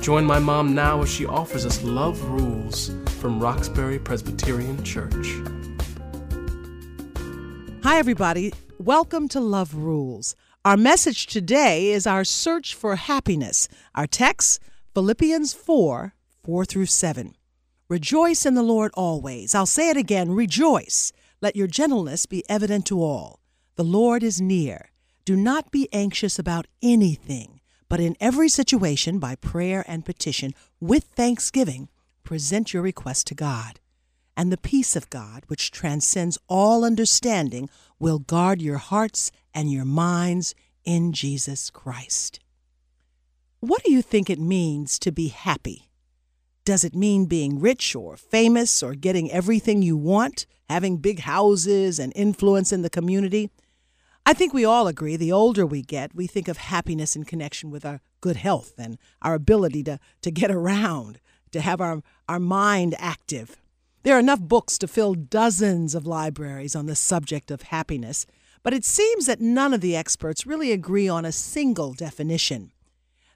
Join my mom now as she offers us Love Rules from Roxbury Presbyterian Church. Hi, everybody. Welcome to Love Rules. Our message today is our search for happiness. Our text, Philippians 4 4 through 7. Rejoice in the Lord always. I'll say it again rejoice. Let your gentleness be evident to all. The Lord is near. Do not be anxious about anything, but in every situation, by prayer and petition, with thanksgiving, present your request to God. And the peace of God, which transcends all understanding, will guard your hearts and your minds in Jesus Christ. What do you think it means to be happy? Does it mean being rich or famous or getting everything you want, having big houses and influence in the community? I think we all agree the older we get, we think of happiness in connection with our good health and our ability to, to get around, to have our, our mind active. There are enough books to fill dozens of libraries on the subject of happiness, but it seems that none of the experts really agree on a single definition.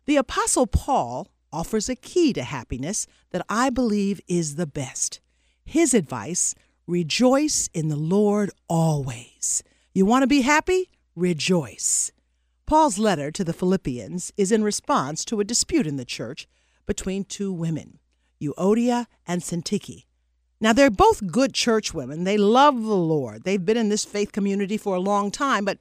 The Apostle Paul offers a key to happiness that I believe is the best. His advice rejoice in the Lord always. You want to be happy? Rejoice. Paul's letter to the Philippians is in response to a dispute in the church between two women. Euodia and Syntyche. Now, they're both good church women. They love the Lord. They've been in this faith community for a long time, but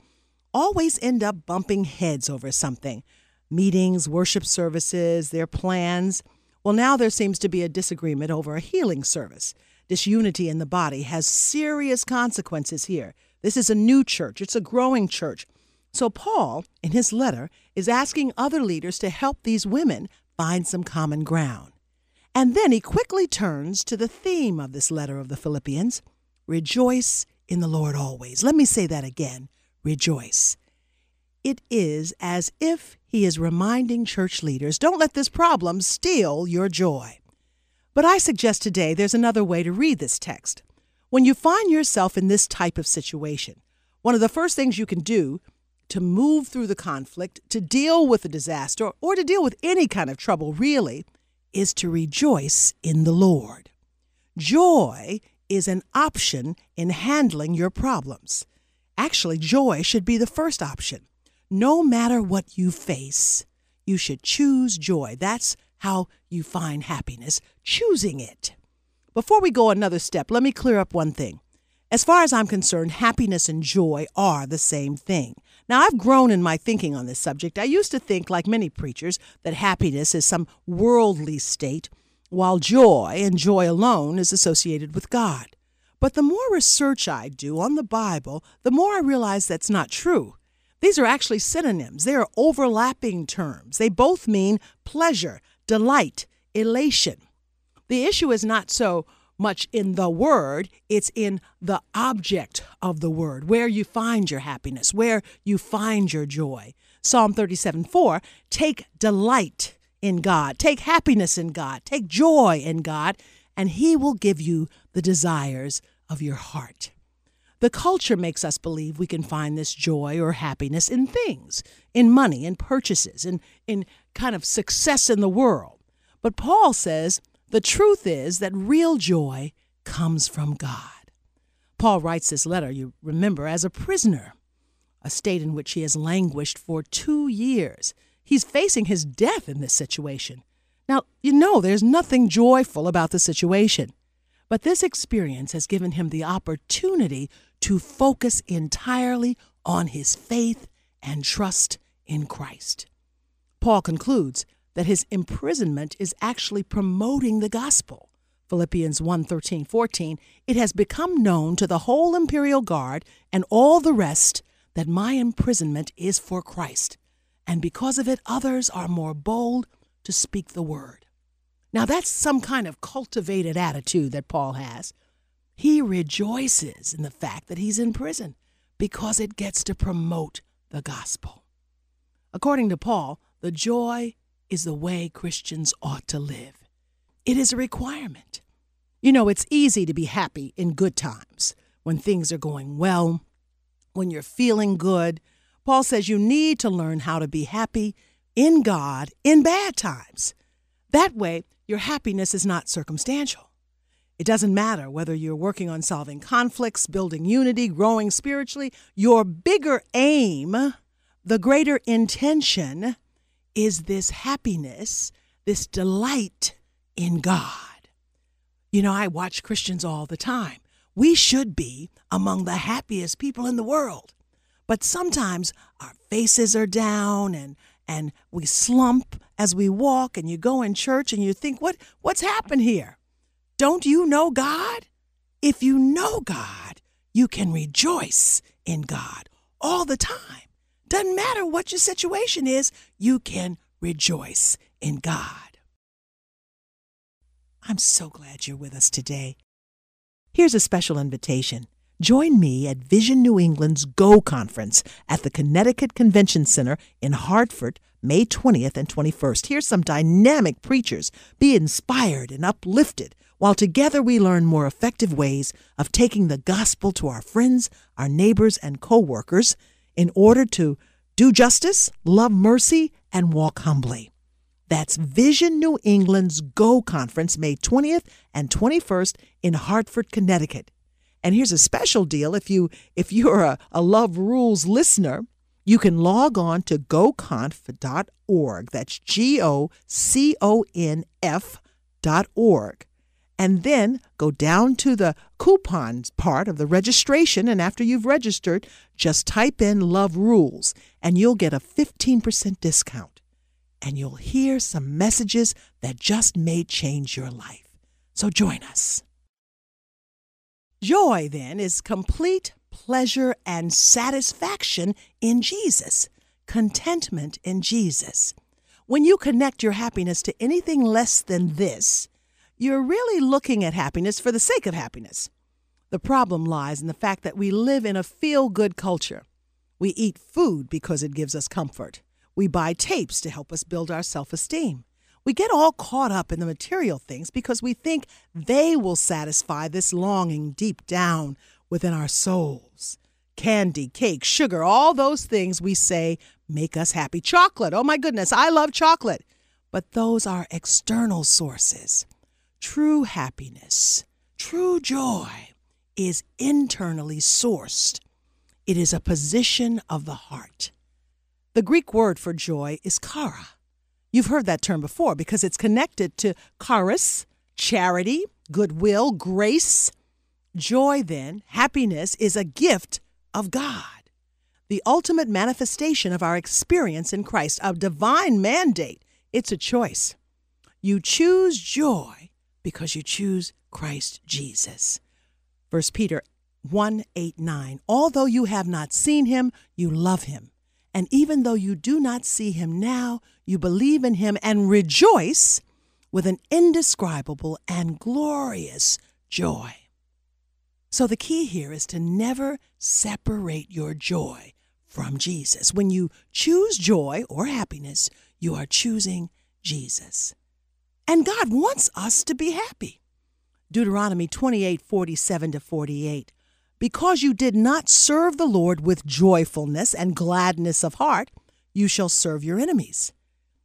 always end up bumping heads over something meetings, worship services, their plans. Well, now there seems to be a disagreement over a healing service. Disunity in the body has serious consequences here. This is a new church, it's a growing church. So, Paul, in his letter, is asking other leaders to help these women find some common ground. And then he quickly turns to the theme of this letter of the Philippians Rejoice in the Lord always. Let me say that again rejoice. It is as if he is reminding church leaders don't let this problem steal your joy. But I suggest today there's another way to read this text. When you find yourself in this type of situation, one of the first things you can do to move through the conflict, to deal with the disaster, or to deal with any kind of trouble, really, is to rejoice in the Lord. Joy is an option in handling your problems. Actually, joy should be the first option. No matter what you face, you should choose joy. That's how you find happiness, choosing it. Before we go another step, let me clear up one thing. As far as I'm concerned, happiness and joy are the same thing. Now, I've grown in my thinking on this subject. I used to think, like many preachers, that happiness is some worldly state, while joy and joy alone is associated with God. But the more research I do on the Bible, the more I realize that's not true. These are actually synonyms, they are overlapping terms. They both mean pleasure, delight, elation. The issue is not so much in the word, it's in the object of the word, where you find your happiness, where you find your joy. Psalm 37 4 Take delight in God, take happiness in God, take joy in God, and He will give you the desires of your heart. The culture makes us believe we can find this joy or happiness in things, in money, in purchases, in, in kind of success in the world. But Paul says the truth is that real joy comes from God. Paul writes this letter, you remember, as a prisoner, a state in which he has languished for two years. He's facing his death in this situation. Now, you know there's nothing joyful about the situation, but this experience has given him the opportunity to focus entirely on his faith and trust in Christ. Paul concludes that his imprisonment is actually promoting the gospel. Philippians 1 13, 14, it has become known to the whole imperial guard and all the rest that my imprisonment is for Christ, and because of it, others are more bold to speak the word. Now, that's some kind of cultivated attitude that Paul has. he rejoices in the fact that he's in prison because it gets to promote the gospel. According to Paul, the joy is the way Christians ought to live. It is a requirement. You know, it's easy to be happy in good times when things are going well, when you're feeling good. Paul says you need to learn how to be happy in God in bad times. That way, your happiness is not circumstantial. It doesn't matter whether you're working on solving conflicts, building unity, growing spiritually. Your bigger aim, the greater intention, is this happiness, this delight in God. You know, I watch Christians all the time. We should be among the happiest people in the world. But sometimes our faces are down and and we slump as we walk and you go in church and you think what what's happened here? Don't you know God? If you know God, you can rejoice in God all the time. Doesn't matter what your situation is, you can rejoice in God. I'm so glad you're with us today. Here's a special invitation. Join me at Vision New England's GO Conference at the Connecticut Convention Center in Hartford, May 20th and 21st. Hear some dynamic preachers. Be inspired and uplifted while together we learn more effective ways of taking the gospel to our friends, our neighbors, and co workers in order to do justice, love mercy, and walk humbly. That's Vision New England's Go Conference, May 20th and 21st in Hartford, Connecticut. And here's a special deal if you if you're a, a Love Rules listener, you can log on to goconf.org. That's G O C O N F dot org and then go down to the coupons part of the registration. And after you've registered, just type in Love Rules and you'll get a 15% discount. And you'll hear some messages that just may change your life. So join us. Joy, then, is complete pleasure and satisfaction in Jesus, contentment in Jesus. When you connect your happiness to anything less than this, you're really looking at happiness for the sake of happiness. The problem lies in the fact that we live in a feel good culture. We eat food because it gives us comfort. We buy tapes to help us build our self esteem. We get all caught up in the material things because we think they will satisfy this longing deep down within our souls. Candy, cake, sugar, all those things we say make us happy. Chocolate, oh my goodness, I love chocolate. But those are external sources. True happiness, true joy is internally sourced. It is a position of the heart. The Greek word for joy is chara. You've heard that term before because it's connected to charis, charity, goodwill, grace. Joy, then, happiness, is a gift of God, the ultimate manifestation of our experience in Christ, a divine mandate. It's a choice. You choose joy because you choose Christ Jesus. 1 Peter 1 8 9. Although you have not seen him, you love him. And even though you do not see him now, you believe in him and rejoice with an indescribable and glorious joy. So the key here is to never separate your joy from Jesus. When you choose joy or happiness, you are choosing Jesus. And God wants us to be happy. Deuteronomy 28 47 to 48. Because you did not serve the Lord with joyfulness and gladness of heart, you shall serve your enemies.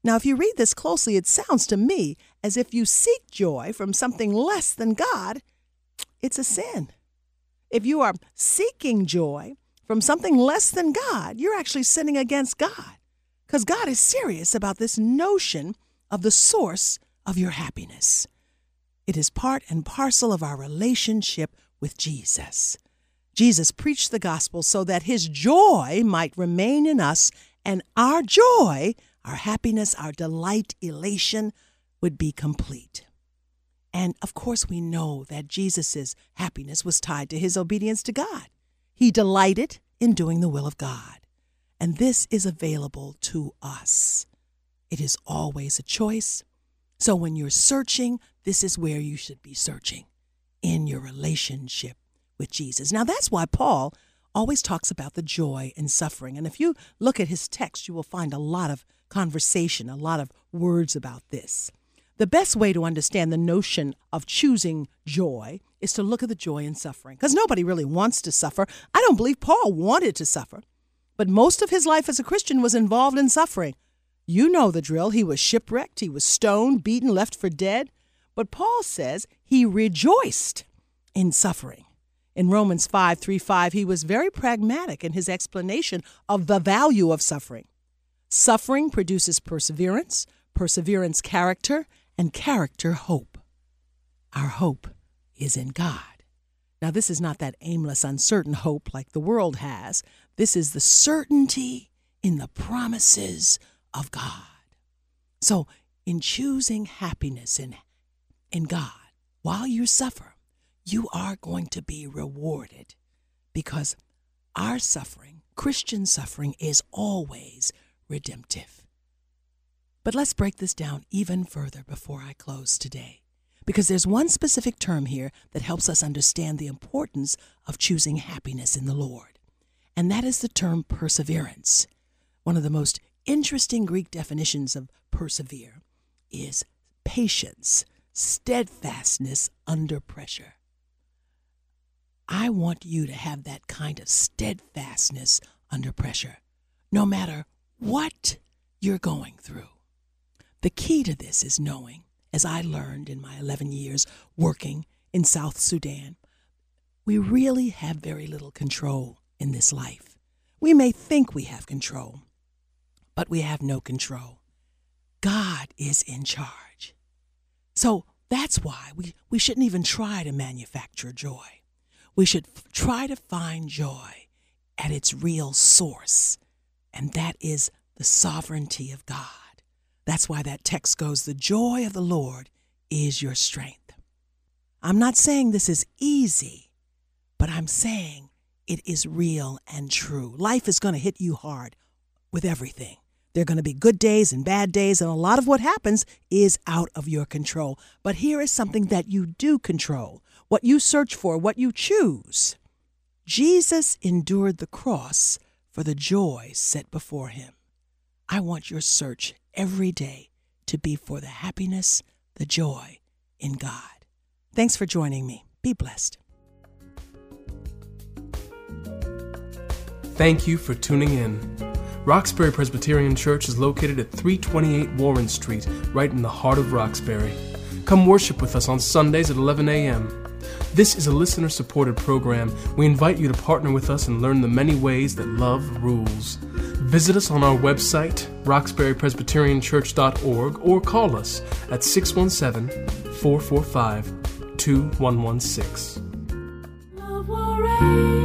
Now, if you read this closely, it sounds to me as if you seek joy from something less than God, it's a sin. If you are seeking joy from something less than God, you're actually sinning against God. Because God is serious about this notion of the source of your happiness. It is part and parcel of our relationship with Jesus. Jesus preached the gospel so that his joy might remain in us, and our joy, our happiness, our delight, elation would be complete. And of course, we know that Jesus' happiness was tied to his obedience to God. He delighted in doing the will of God. And this is available to us. It is always a choice, so when you're searching, this is where you should be searching in your relationship with Jesus. Now, that's why Paul always talks about the joy in suffering. And if you look at his text, you will find a lot of conversation, a lot of words about this. The best way to understand the notion of choosing joy is to look at the joy in suffering, because nobody really wants to suffer. I don't believe Paul wanted to suffer, but most of his life as a Christian was involved in suffering. You know the drill. He was shipwrecked, he was stoned, beaten, left for dead. But Paul says he rejoiced in suffering. In Romans 5 3 5, he was very pragmatic in his explanation of the value of suffering. Suffering produces perseverance, perseverance, character, and character, hope. Our hope is in God. Now, this is not that aimless, uncertain hope like the world has. This is the certainty in the promises of God. So, in choosing happiness in, in God while you suffer, you are going to be rewarded because our suffering, Christian suffering, is always redemptive. But let's break this down even further before I close today, because there's one specific term here that helps us understand the importance of choosing happiness in the Lord, and that is the term perseverance. One of the most interesting Greek definitions of persevere is patience, steadfastness under pressure. I want you to have that kind of steadfastness under pressure, no matter what you're going through. The key to this is knowing, as I learned in my 11 years working in South Sudan, we really have very little control in this life. We may think we have control, but we have no control. God is in charge. So that's why we, we shouldn't even try to manufacture joy. We should f- try to find joy at its real source, and that is the sovereignty of God. That's why that text goes, The joy of the Lord is your strength. I'm not saying this is easy, but I'm saying it is real and true. Life is going to hit you hard with everything. There are going to be good days and bad days, and a lot of what happens is out of your control. But here is something that you do control what you search for, what you choose. Jesus endured the cross for the joy set before him. I want your search every day to be for the happiness, the joy in God. Thanks for joining me. Be blessed. Thank you for tuning in. Roxbury Presbyterian Church is located at 328 Warren Street, right in the heart of Roxbury. Come worship with us on Sundays at 11 a.m. This is a listener supported program. We invite you to partner with us and learn the many ways that love rules. Visit us on our website, roxburypresbyterianchurch.org, or call us at 617 445 2116.